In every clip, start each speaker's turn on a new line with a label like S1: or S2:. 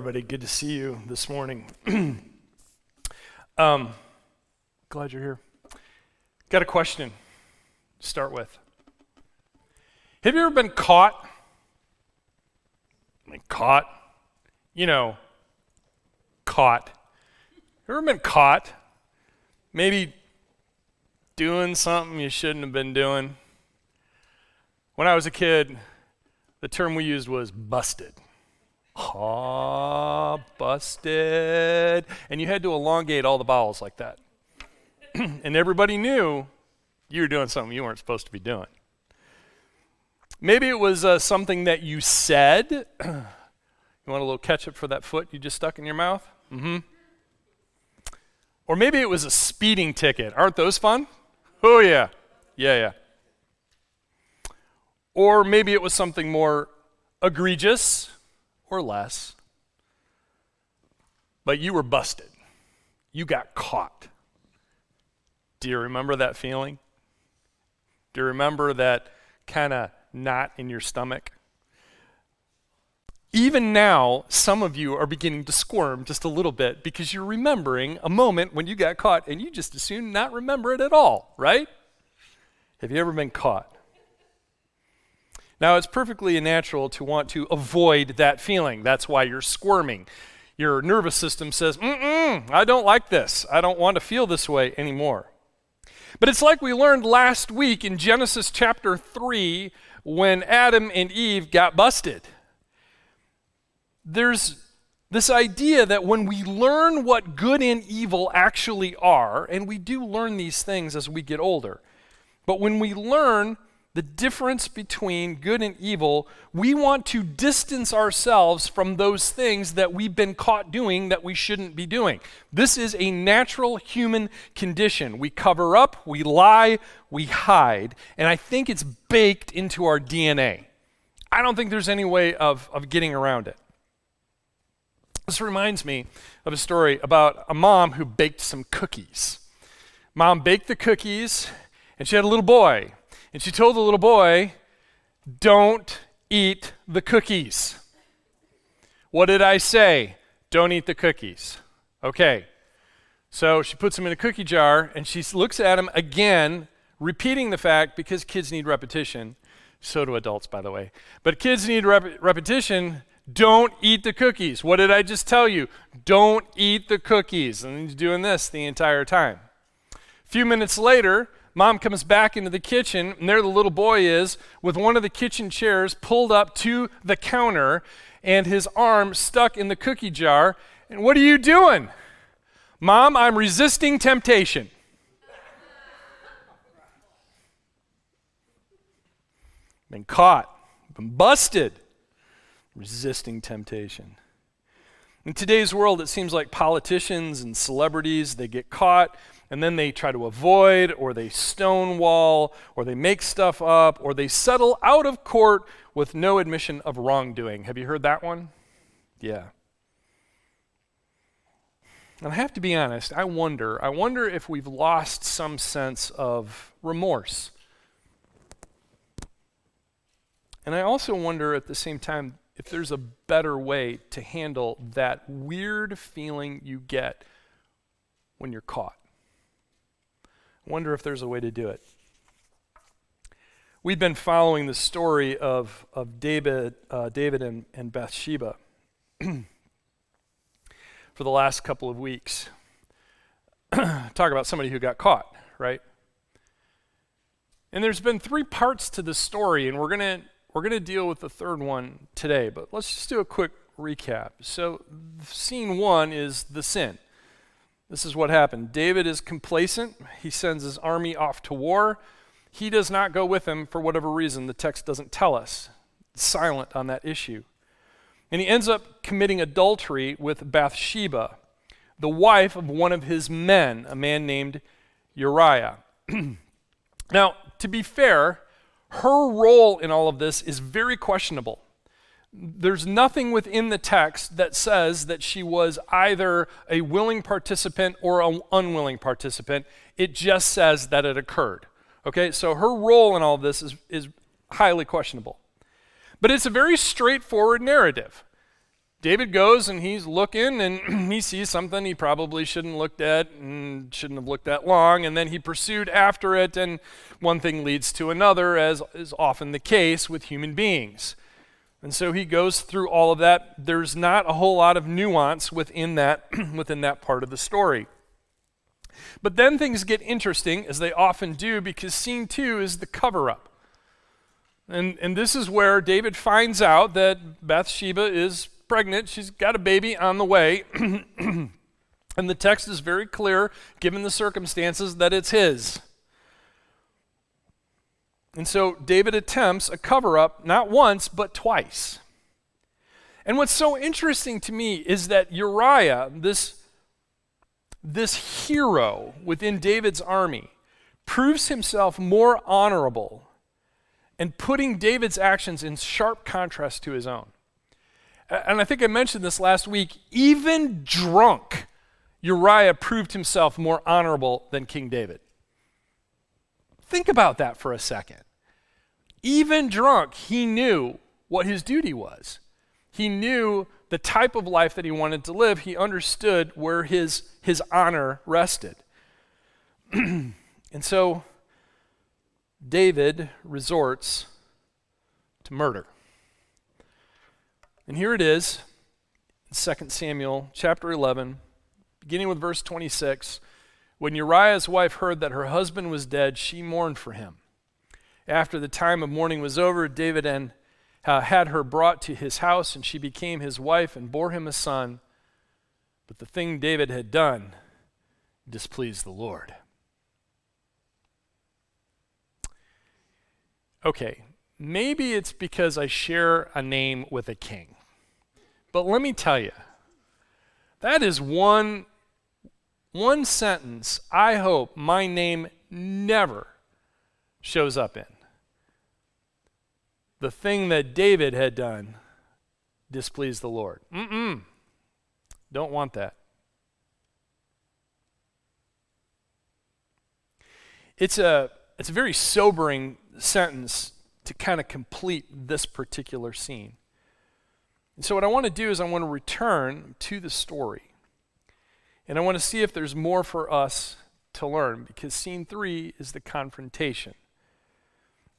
S1: everybody. Good to see you this morning. um, glad you're here. Got a question to start with. Have you ever been caught? Like caught? You know, caught. Ever been caught? Maybe doing something you shouldn't have been doing? When I was a kid, the term we used was busted. Ah, busted. And you had to elongate all the vowels like that. and everybody knew you were doing something you weren't supposed to be doing. Maybe it was uh, something that you said. you want a little ketchup for that foot you just stuck in your mouth? Mm-hmm. Or maybe it was a speeding ticket. Aren't those fun? Oh, yeah. Yeah, yeah. Or maybe it was something more egregious or less. But you were busted. You got caught. Do you remember that feeling? Do you remember that kind of knot in your stomach? Even now, some of you are beginning to squirm just a little bit because you're remembering a moment when you got caught and you just assume not remember it at all, right? Have you ever been caught? Now, it's perfectly natural to want to avoid that feeling. That's why you're squirming. Your nervous system says, mm mm, I don't like this. I don't want to feel this way anymore. But it's like we learned last week in Genesis chapter 3 when Adam and Eve got busted. There's this idea that when we learn what good and evil actually are, and we do learn these things as we get older, but when we learn the difference between good and evil, we want to distance ourselves from those things that we've been caught doing that we shouldn't be doing. This is a natural human condition. We cover up, we lie, we hide, and I think it's baked into our DNA. I don't think there's any way of, of getting around it. This reminds me of a story about a mom who baked some cookies. Mom baked the cookies, and she had a little boy and she told the little boy, Don't eat the cookies. What did I say? Don't eat the cookies. Okay. So she puts them in a cookie jar and she looks at him again, repeating the fact because kids need repetition. So do adults, by the way. But kids need rep- repetition. Don't eat the cookies. What did I just tell you? Don't eat the cookies. And he's doing this the entire time. A few minutes later, Mom comes back into the kitchen, and there the little boy is with one of the kitchen chairs pulled up to the counter and his arm stuck in the cookie jar. And what are you doing? Mom, I'm resisting temptation. Been caught, been busted, resisting temptation. In today's world, it seems like politicians and celebrities, they get caught and then they try to avoid, or they stonewall, or they make stuff up, or they settle out of court with no admission of wrongdoing. Have you heard that one? Yeah. And I have to be honest, I wonder, I wonder if we've lost some sense of remorse. And I also wonder at the same time if there's a better way to handle that weird feeling you get when you're caught. Wonder if there's a way to do it. We've been following the story of, of David, uh, David and, and Bathsheba for the last couple of weeks. Talk about somebody who got caught, right? And there's been three parts to the story, and we're gonna we're gonna deal with the third one today. But let's just do a quick recap. So, scene one is the sin. This is what happened. David is complacent. He sends his army off to war. He does not go with him for whatever reason. The text doesn't tell us. It's silent on that issue. And he ends up committing adultery with Bathsheba, the wife of one of his men, a man named Uriah. now, to be fair, her role in all of this is very questionable there's nothing within the text that says that she was either a willing participant or an unwilling participant. It just says that it occurred. Okay, so her role in all this is, is highly questionable. But it's a very straightforward narrative. David goes and he's looking and he sees something he probably shouldn't looked at and shouldn't have looked that long and then he pursued after it and one thing leads to another as is often the case with human beings. And so he goes through all of that. There's not a whole lot of nuance within that within that part of the story. But then things get interesting as they often do because scene 2 is the cover up. And, and this is where David finds out that Bathsheba is pregnant. She's got a baby on the way. and the text is very clear, given the circumstances, that it's his. And so David attempts a cover up not once, but twice. And what's so interesting to me is that Uriah, this, this hero within David's army, proves himself more honorable and putting David's actions in sharp contrast to his own. And I think I mentioned this last week. Even drunk, Uriah proved himself more honorable than King David. Think about that for a second. Even drunk, he knew what his duty was. He knew the type of life that he wanted to live. He understood where his, his honor rested. and so David resorts to murder. And here it is, 2 Samuel chapter 11, beginning with verse 26. When Uriah's wife heard that her husband was dead, she mourned for him. After the time of mourning was over, David and, uh, had her brought to his house, and she became his wife and bore him a son. But the thing David had done displeased the Lord. okay, maybe it's because I share a name with a king. But let me tell you, that is one, one sentence I hope my name never shows up in. The thing that David had done displeased the Lord. Mm-mm. Don't want that. It's a, it's a very sobering sentence to kind of complete this particular scene. And so, what I want to do is, I want to return to the story. And I want to see if there's more for us to learn because scene three is the confrontation.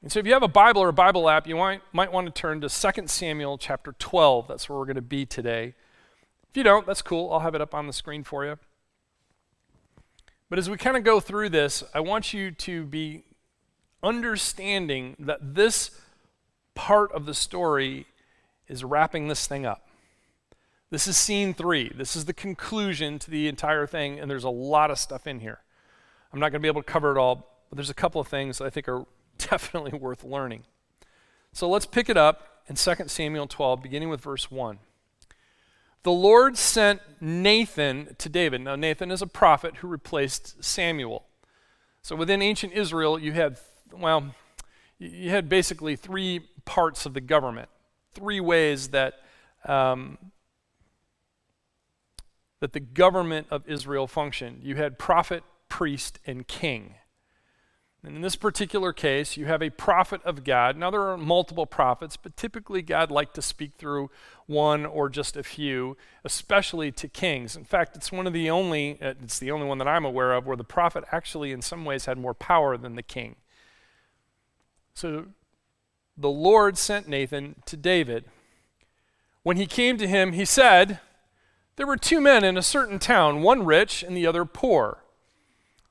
S1: And so, if you have a Bible or a Bible app, you might, might want to turn to 2 Samuel chapter 12. That's where we're going to be today. If you don't, that's cool. I'll have it up on the screen for you. But as we kind of go through this, I want you to be understanding that this part of the story is wrapping this thing up. This is scene three. This is the conclusion to the entire thing, and there's a lot of stuff in here. I'm not going to be able to cover it all, but there's a couple of things I think are definitely worth learning. So let's pick it up in 2 Samuel 12, beginning with verse 1. The Lord sent Nathan to David. Now, Nathan is a prophet who replaced Samuel. So within ancient Israel, you had well, you had basically three parts of the government, three ways that um, that the government of Israel functioned. You had prophet, priest, and king. And in this particular case, you have a prophet of God. Now, there are multiple prophets, but typically God liked to speak through one or just a few, especially to kings. In fact, it's one of the only, uh, it's the only one that I'm aware of where the prophet actually, in some ways, had more power than the king. So the Lord sent Nathan to David. When he came to him, he said, There were two men in a certain town, one rich and the other poor.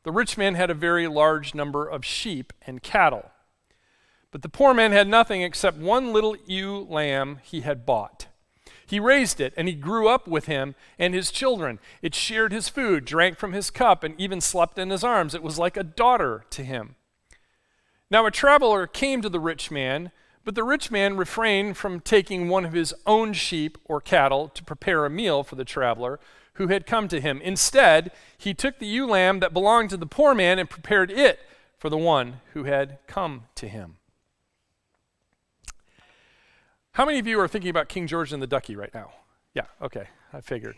S1: The rich man had a very large number of sheep and cattle. But the poor man had nothing except one little ewe lamb he had bought. He raised it, and he grew up with him and his children. It shared his food, drank from his cup, and even slept in his arms. It was like a daughter to him. Now a traveler came to the rich man, but the rich man refrained from taking one of his own sheep or cattle to prepare a meal for the traveler who had come to him. Instead, he took the ewe lamb that belonged to the poor man and prepared it for the one who had come to him. How many of you are thinking about King George and the Ducky right now? Yeah, okay, I figured.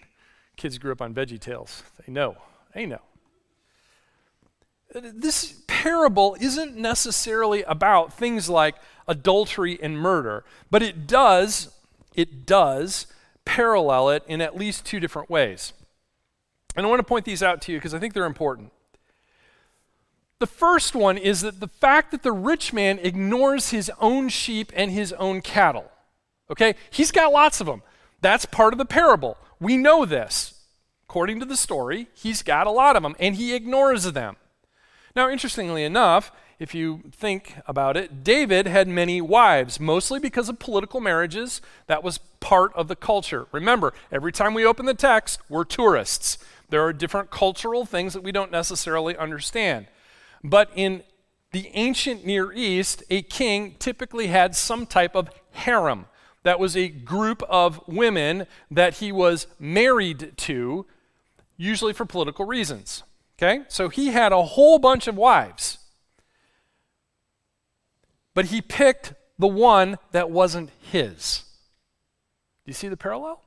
S1: Kids grew up on Veggie Tales. They know. They know uh, this parable isn't necessarily about things like adultery and murder, but it does, it does parallel it in at least two different ways. And I want to point these out to you because I think they're important. The first one is that the fact that the rich man ignores his own sheep and his own cattle. Okay? He's got lots of them. That's part of the parable. We know this. According to the story, he's got a lot of them and he ignores them. Now, interestingly enough, if you think about it, David had many wives, mostly because of political marriages. That was part of the culture. Remember, every time we open the text, we're tourists. There are different cultural things that we don't necessarily understand. But in the ancient Near East, a king typically had some type of harem. That was a group of women that he was married to, usually for political reasons. Okay? So he had a whole bunch of wives. But he picked the one that wasn't his. Do you see the parallel?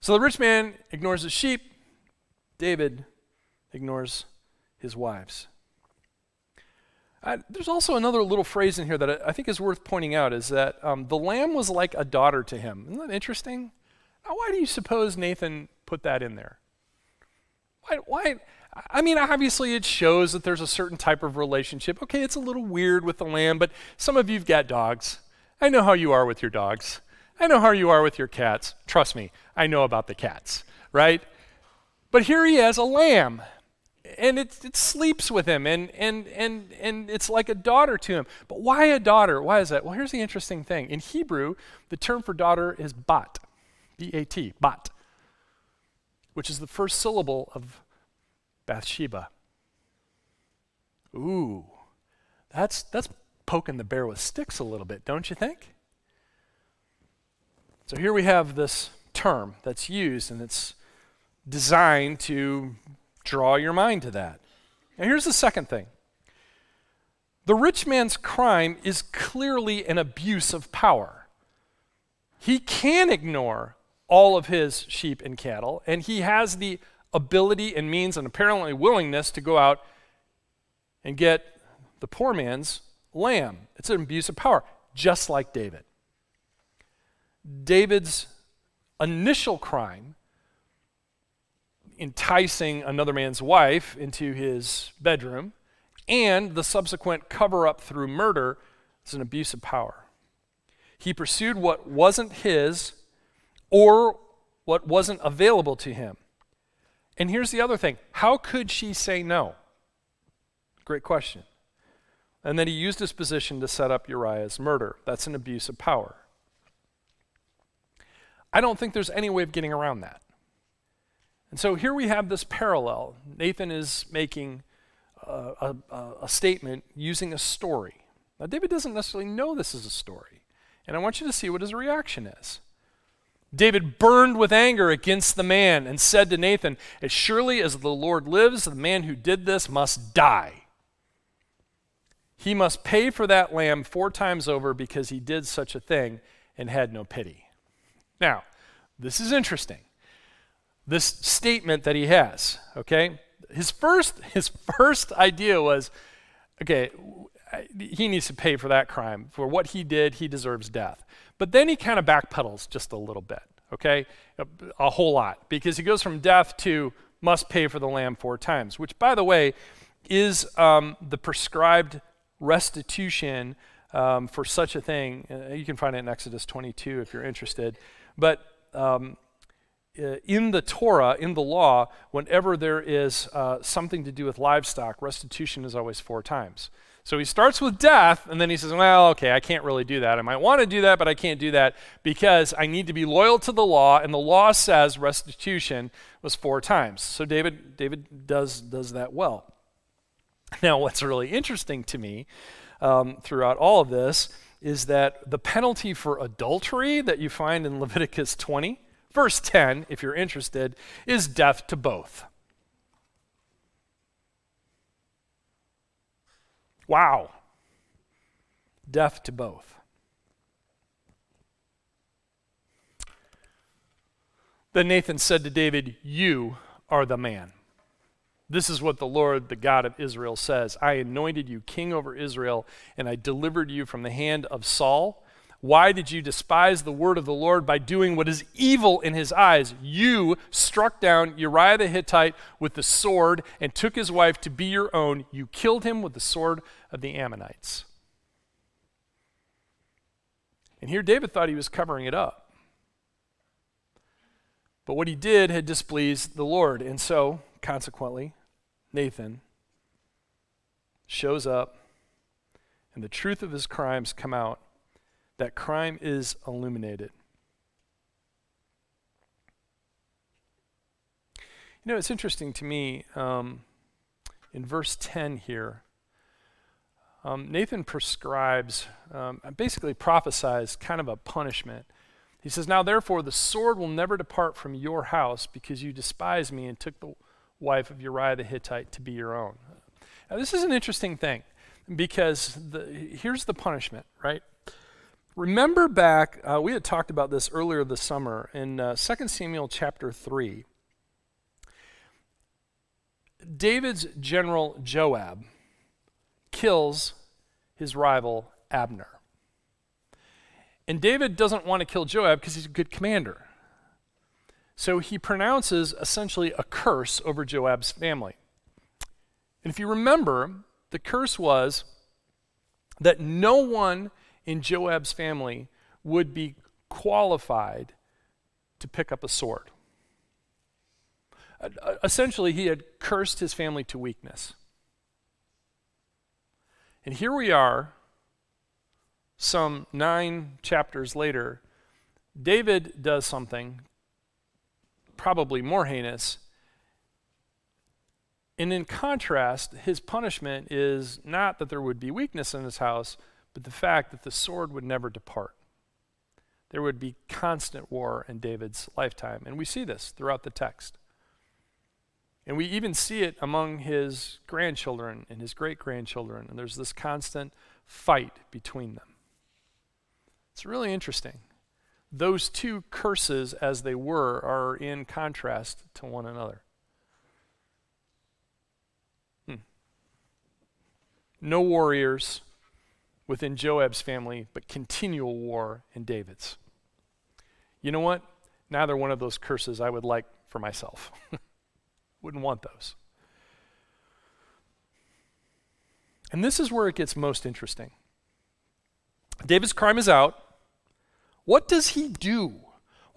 S1: So the rich man ignores his sheep, David ignores his wives. Uh, there's also another little phrase in here that I, I think is worth pointing out is that um, the lamb was like a daughter to him. Isn't that interesting? Now, why do you suppose Nathan put that in there? Why, why? I mean, obviously, it shows that there's a certain type of relationship. Okay, it's a little weird with the lamb, but some of you've got dogs. I know how you are with your dogs. I know how you are with your cats. Trust me, I know about the cats, right? But here he has a lamb, and it, it sleeps with him, and, and, and, and it's like a daughter to him. But why a daughter? Why is that? Well, here's the interesting thing. In Hebrew, the term for daughter is bat, B A T, bat, which is the first syllable of Bathsheba. Ooh, that's, that's poking the bear with sticks a little bit, don't you think? So here we have this term that's used and it's designed to draw your mind to that. Now, here's the second thing the rich man's crime is clearly an abuse of power. He can ignore all of his sheep and cattle, and he has the ability and means and apparently willingness to go out and get the poor man's lamb. It's an abuse of power, just like David. David's initial crime, enticing another man's wife into his bedroom, and the subsequent cover up through murder, is an abuse of power. He pursued what wasn't his or what wasn't available to him. And here's the other thing how could she say no? Great question. And then he used his position to set up Uriah's murder. That's an abuse of power. I don't think there's any way of getting around that. And so here we have this parallel. Nathan is making a, a, a, statement using a story. Now, David doesn't necessarily know this is a story. And I want you to see what his reaction is. David burned with anger against the man and said to Nathan, As surely as the Lord lives, the man who did this must die. He must pay for that lamb four times over because he did such a thing and had no pity. Now, this is interesting. This statement that he has, okay? His first his first idea was okay, he needs to pay for that crime. For what he did, he deserves death. But then he kind of backpedals just a little bit, okay? A, a, whole lot. Because he goes from death to must pay for the lamb four times, which, by the way, is um, the prescribed restitution um, for such a thing. Uh, you can find it in Exodus 22 if you're interested. But um, uh, in the Torah, in the law, whenever there is uh, something to do with livestock, restitution is always four times. So he starts with death, and then he says, Well, okay, I can't really do that. I might want to do that, but I can't do that because I need to be loyal to the law, and the law says restitution was four times. So David, David does, does that well. Now, what's really interesting to me um, throughout all of this is that the penalty for adultery that you find in Leviticus 20, verse 10, if you're interested, is death to both. Wow. Death to both. Then Nathan said to David, You are the man. This is what the Lord, the God of Israel, says I anointed you king over Israel, and I delivered you from the hand of Saul. Why did you despise the word of the Lord by doing what is evil in his eyes? You struck down Uriah the Hittite with the sword and took his wife to be your own. You killed him with the sword of the Ammonites. And here David thought he was covering it up. But what he did had displeased the Lord. And so, consequently, Nathan shows up, and the truth of his crimes come out. That crime is illuminated. You know, it's interesting to me um, in verse 10 here. Um, Nathan prescribes, um, basically prophesies kind of a punishment. He says, Now therefore, the sword will never depart from your house because you despised me and took the wife of Uriah the Hittite to be your own. Now, this is an interesting thing because the, here's the punishment, right? Remember back, uh, we had talked about this earlier this summer in uh, 2 Samuel chapter 3. David's general Joab kills his rival Abner. And David doesn't want to kill Joab because he's a good commander. So he pronounces essentially a curse over Joab's family. And if you remember, the curse was that no one in Joab's family would be qualified to pick up a sword. Uh, essentially, he had cursed his family to weakness. And here we are, some nine chapters later. David does something probably more heinous. And in contrast, his punishment is not that there would be weakness in his house, but the fact that the sword would never depart. There would be constant war in David's lifetime. And we see this throughout the text. And we even see it among his grandchildren and his great grandchildren. And there's this constant fight between them. It's really interesting. Those two curses, as they were, are in contrast to one another. Hmm. No warriors within Joab's family, but continual war in David's. You know what? Neither one of those curses I would like for myself. Wouldn't want those. And this is where it gets most interesting. David's crime is out. What does he do?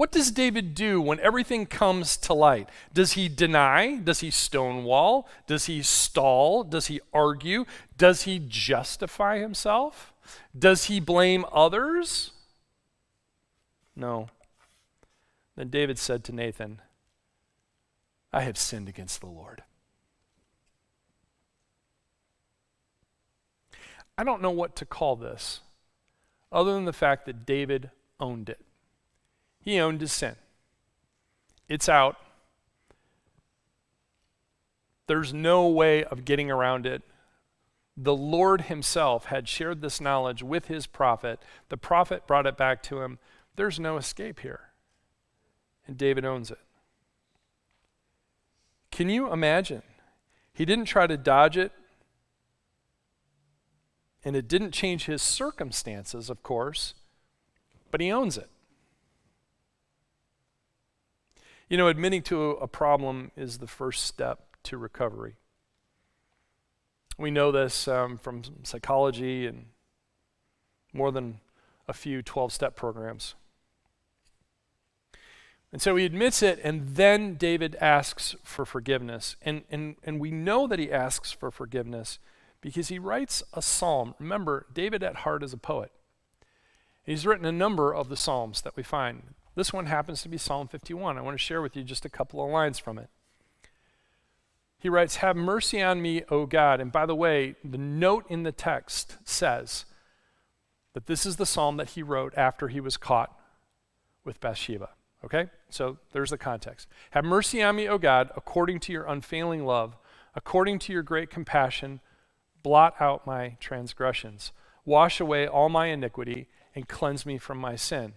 S1: What does David do when everything comes to light? Does he deny? Does he stonewall? Does he stall? Does he argue? Does he justify himself? Does he blame others? No. Then David said to Nathan, I have sinned against the Lord. I don't know what to call this other than the fact that David owned it. He owned his sin. It's out. There's no way of getting around it. The Lord Himself had shared this knowledge with His prophet. The prophet brought it back to him. There's no escape here. And David owns it. Can you imagine? He didn't try to dodge it, and it didn't change his circumstances, of course, but he owns it. You know, admitting to a problem is the first step to recovery. We know this um, from psychology and more than a few 12 step programs. And so he admits it, and then David asks for forgiveness. And, and, and we know that he asks for forgiveness because he writes a psalm. Remember, David at heart is a poet. He's written a number of the psalms that we find. This one happens to be Psalm 51. I want to share with you just a couple of lines from it. He writes, Have mercy on me, O God. And by the way, the note in the text says that this is the psalm that he wrote after he was caught with Bathsheba. Okay? So there's the context. Have mercy on me, O God, according to your unfailing love, according to your great compassion, blot out my transgressions. Wash away all my iniquity and cleanse me from my sin.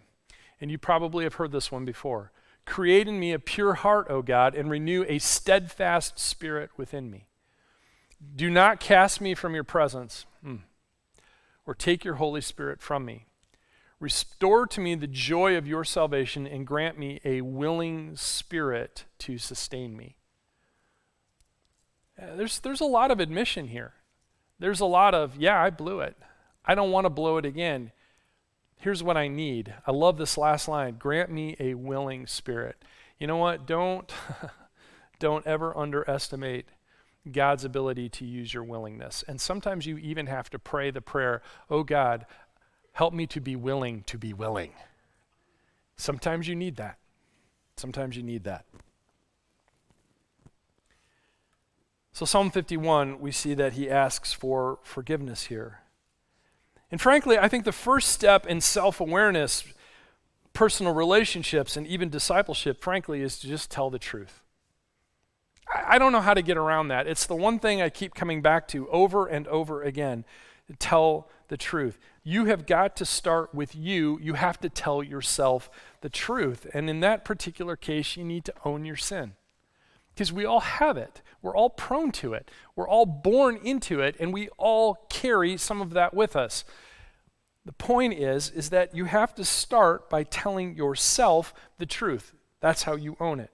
S1: And you probably have heard this one before. Create in me a pure heart, O God, and renew a steadfast spirit within me. Do not cast me from your presence, mm, or take your Holy Spirit from me. Restore to me the joy of your salvation and grant me a willing spirit to sustain me. Uh, there's, there's a lot of admission here. There's a lot of, yeah, I blew it. I don't want to blow it again. Here's what I need. I love this last line grant me a willing spirit. You know what? Don't, don't ever underestimate God's ability to use your willingness. And sometimes you even have to pray the prayer, Oh God, help me to be willing to be willing. Sometimes you need that. Sometimes you need that. So, Psalm 51, we see that he asks for forgiveness here. And frankly, I think the first step in self awareness, personal relationships, and even discipleship, frankly, is to just tell the truth. I, I don't know how to get around that. It's the one thing I keep coming back to over and over again tell the truth. You have got to start with you. You have to tell yourself the truth. And in that particular case, you need to own your sin because we all have it. We're all prone to it. We're all born into it, and we all carry some of that with us. The point is is that you have to start by telling yourself the truth. That's how you own it.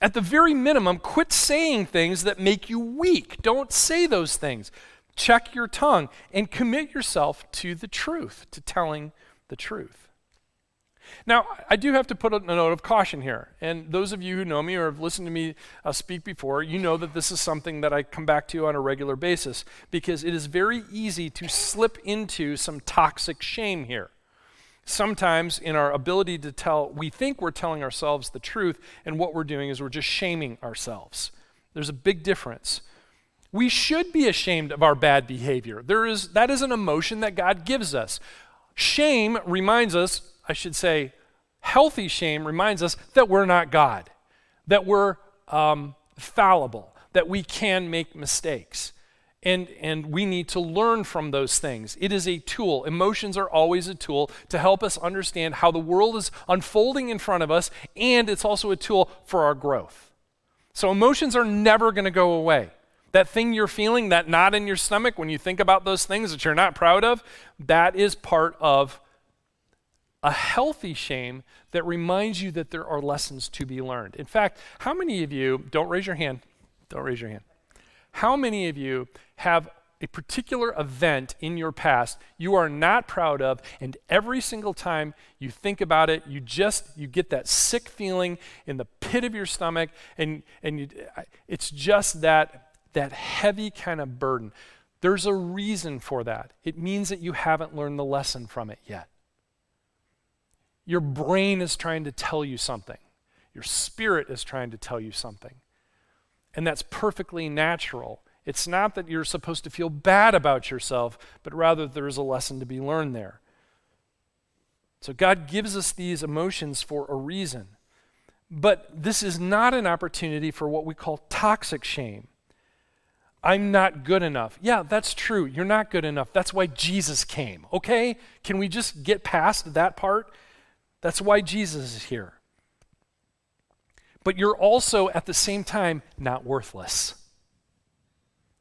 S1: At the very minimum, quit saying things that make you weak. Don't say those things. Check your tongue and commit yourself to the truth, to telling the truth. Now, I do have to put a note of caution here. And those of you who know me or have listened to me uh, speak before, you know that this is something that I come back to on a regular basis because it is very easy to slip into some toxic shame here. Sometimes, in our ability to tell, we think we're telling ourselves the truth, and what we're doing is we're just shaming ourselves. There's a big difference. We should be ashamed of our bad behavior. There is, that is an emotion that God gives us. Shame reminds us I should say, healthy shame reminds us that we're not God, that we're um, fallible, that we can make mistakes. And, and we need to learn from those things. It is a tool. Emotions are always a tool to help us understand how the world is unfolding in front of us, and it's also a tool for our growth. So, emotions are never going to go away. That thing you're feeling, that knot in your stomach when you think about those things that you're not proud of, that is part of a healthy shame that reminds you that there are lessons to be learned. In fact, how many of you, don't raise your hand, don't raise your hand. How many of you have a particular event in your past you are not proud of and every single time you think about it you just you get that sick feeling in the pit of your stomach and and you, it's just that that heavy kind of burden there's a reason for that it means that you haven't learned the lesson from it yet your brain is trying to tell you something, your spirit is trying to tell you something. And that's perfectly natural. It's not that you're supposed to feel bad about yourself, but rather there is a lesson to be learned there. So God gives us these emotions for a reason. But this is not an opportunity for what we call toxic shame. I'm not good enough. Yeah, that's true. You're not good enough. That's why Jesus came. Okay? Can we just get past that part? That's why Jesus is here. But you're also at the same time not worthless.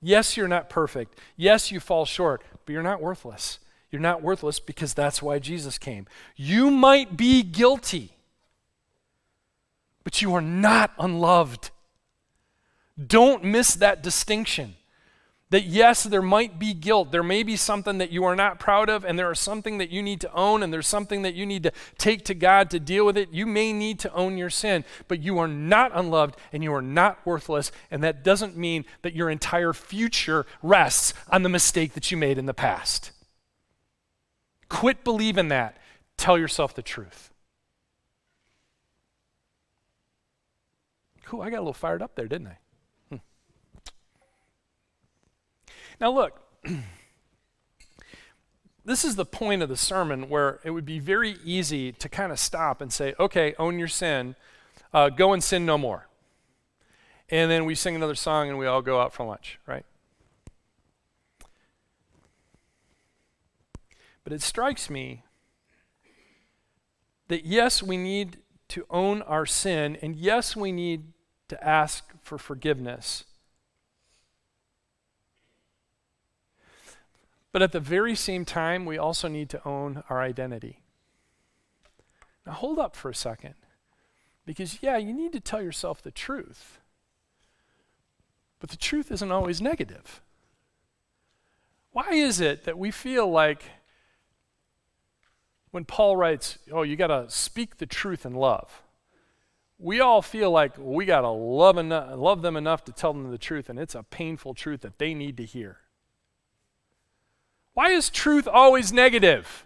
S1: Yes, you're not perfect. Yes, you fall short, but you're not worthless. You're not worthless because that's why Jesus came. You might be guilty, but you are not unloved. Don't miss that distinction that yes, there might be guilt. There may be something that you are not proud of, and there is something that you need to own, and there's something that you need to take to God to deal with it. You may need to own your sin, but you are not unloved and you are not worthless, and that doesn't mean that your entire future rests on the mistake that you made in the past. Quit believing that. Tell yourself the truth. Cool, I got a little fired up there, didn't I? Now, look, this is the point of the sermon where it would be very easy to kind of stop and say, okay, own your sin, uh, go and sin no more. And then we sing another song and we all go out for lunch, right? But it strikes me that yes, we need to own our sin, and yes, we need to ask for forgiveness. But at the very same time, we also need to own our identity. Now, hold up for a second. Because, yeah, you need to tell yourself the truth. But the truth isn't always negative. Why is it that we feel like when Paul writes, oh, you got to speak the truth in love? We all feel like we got to love, love them enough to tell them the truth, and it's a painful truth that they need to hear. Why is truth always negative?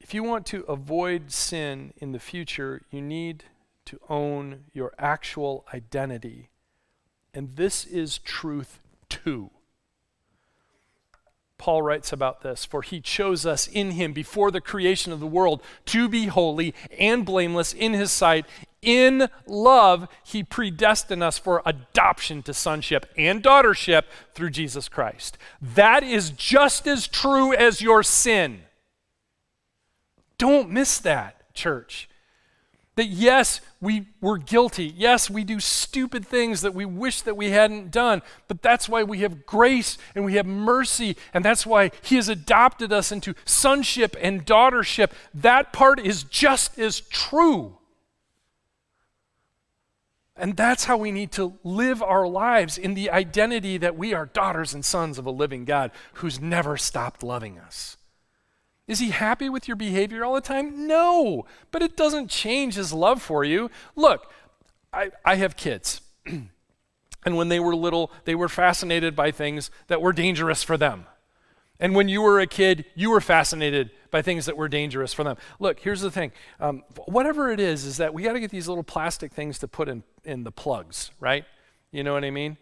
S1: If you want to avoid sin in the future, you need to own your actual identity. And this is truth too. Paul writes about this For he chose us in him before the creation of the world to be holy and blameless in his sight. In love, he predestined us for adoption to sonship and daughtership through Jesus Christ. That is just as true as your sin. Don't miss that, church. That yes, we were guilty. Yes, we do stupid things that we wish that we hadn't done. But that's why we have grace and we have mercy. And that's why He has adopted us into sonship and daughtership. That part is just as true. And that's how we need to live our lives in the identity that we are daughters and sons of a living God who's never stopped loving us. Is he happy with your behavior all the time? No, but it doesn't change his love for you. Look, I, I have kids. and when they were little, they were fascinated by things that were dangerous for them. And when you were a kid, you were fascinated by things that were dangerous for them. Look, here's the thing. Um, whatever it is, is that we got to get these little plastic things to put in, in the plugs, right? You know what I mean?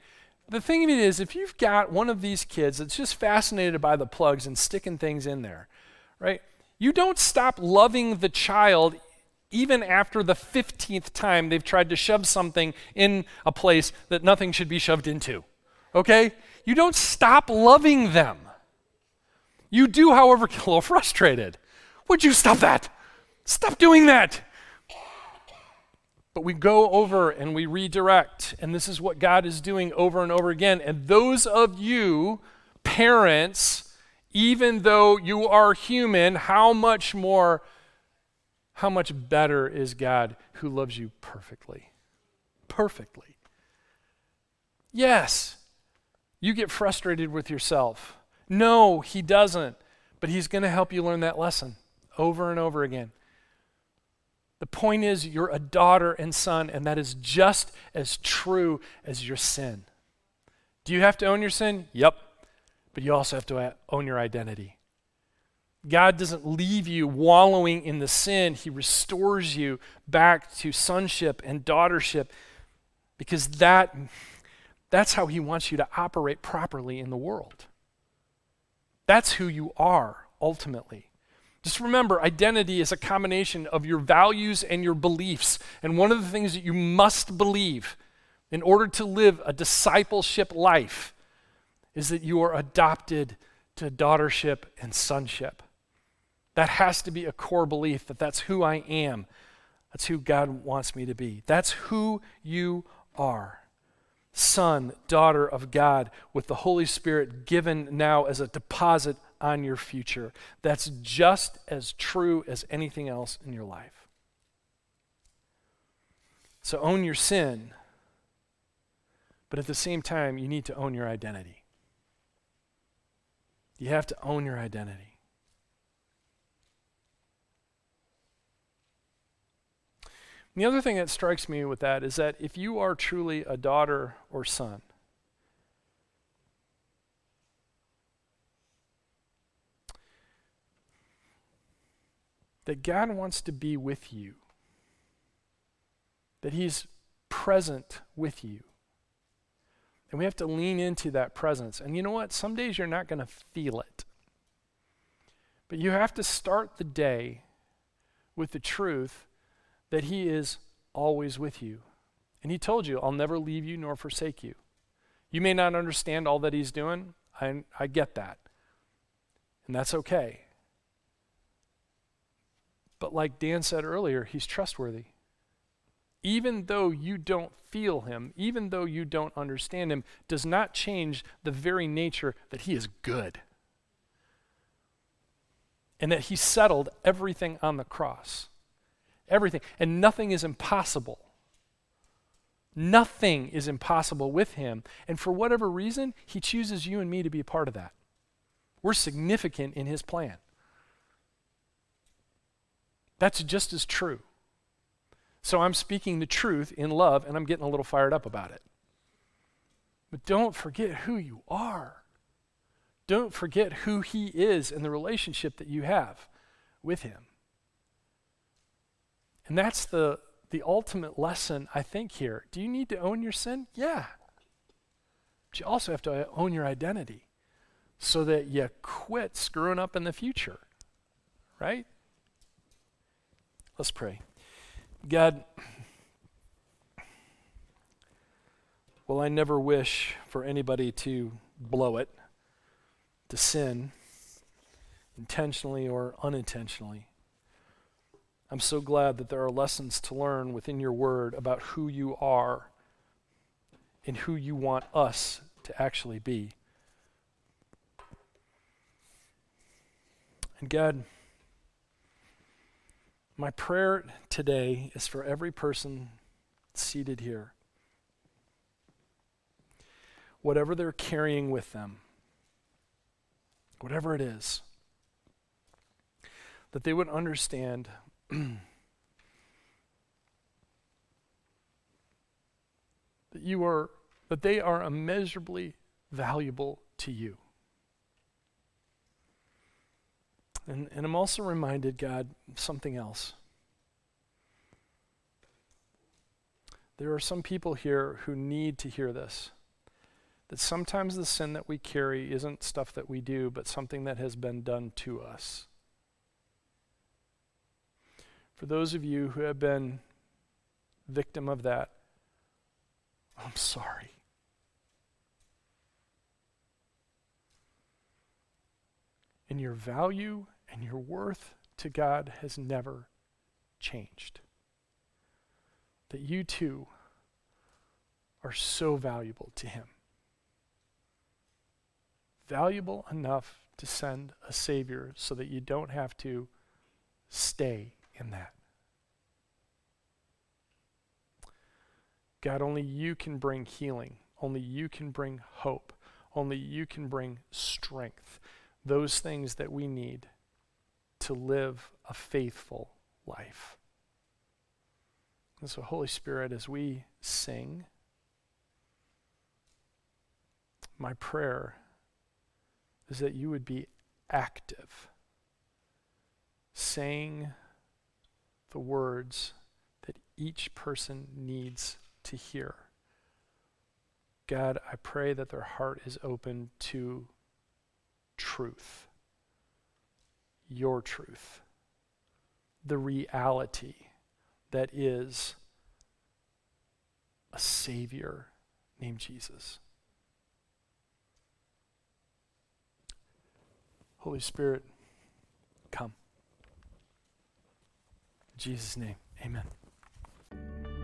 S1: The thing of it is, if you've got one of these kids that's just fascinated by the plugs and sticking things in there, right? You don't stop loving the child even after the 15th time they've tried to shove something in a place that nothing should be shoved into. Okay? You don't stop loving them. You do, however, get a little frustrated. Would you stop that? Stop doing that. But we go over and we redirect, and this is what God is doing over and over again. And those of you, parents, even though you are human, how much more, how much better is God who loves you perfectly? Perfectly. Yes, you get frustrated with yourself. No, He doesn't. But He's going to help you learn that lesson over and over again. The point is, you're a daughter and son, and that is just as true as your sin. Do you have to own your sin? Yep but you also have to own your identity. God doesn't leave you wallowing in the sin, He restores you back to sonship and daughtership because that, that's how He wants you to operate properly in the world. That's who you are ultimately. Just remember, identity is a combination of your values and your beliefs. And one of the things that you must believe in order to live a discipleship life is that you are adopted to daughtership and sonship. That has to be a core belief that that's who I am. That's who God wants me to be. That's who you are. Son, daughter of God, with the Holy Spirit given now as a deposit on your future. That's just as true as anything else in your life. So own your sin, but at the same time, you need to own your identity. You have to own your identity. The other thing that strikes me with that is that if you are truly a daughter or son, that God wants to be with you, that He's present with you. And we have to lean into that presence. And you know what? Some days you're not going to feel it. But you have to start the day with the truth that He is always with you. And He told you, I'll never leave you nor forsake you. You may not understand all that He's doing. I, I get that. And that's okay. But like Dan said earlier, He's trustworthy. Even though you don't feel him, even though you don't understand him, does not change the very nature that he is good. And that he settled everything on the cross. Everything. And nothing is impossible. Nothing is impossible with him. And for whatever reason, he chooses you and me to be a part of that. We're significant in his plan. That's just as true. So I'm speaking the truth in love and I'm getting a little fired up about it. But don't forget who you are. Don't forget who He is and the relationship that you have with Him. And that's the, the ultimate lesson, I think, here. Do you need to own your sin? Yeah. But you also have to uh, own your identity so that you quit screwing up in the future, right? Let's pray. God, well, I never wish for anybody to blow it, to sin, intentionally or unintentionally. I'm so glad that there are lessons to learn within your word about who you are and who you want us to actually be. And God, my prayer today is for every person seated here. Whatever they're carrying with them, whatever it is, that they would understand that you are that they are immeasurably valuable to you. And, and I'm also reminded, God, something else. There are some people here who need to hear this. That sometimes the sin that we carry isn't stuff that we do, but something that has been done to us. For those of you who have been victim of that, I'm sorry. And your value and your worth to God has never changed. That you too are so valuable to Him. Valuable enough to send a Savior so that you don't have to stay in that. God, only you can bring healing. Only you can bring hope. Only you can bring strength. Those things that we need to live a faithful life. And so, Holy Spirit, as we sing, my prayer is that you would be active, saying the words that each person needs to hear. God, I pray that their heart is open to truth your truth, the reality that is a Savior named Jesus. Holy Spirit, come. In Jesus' name, amen.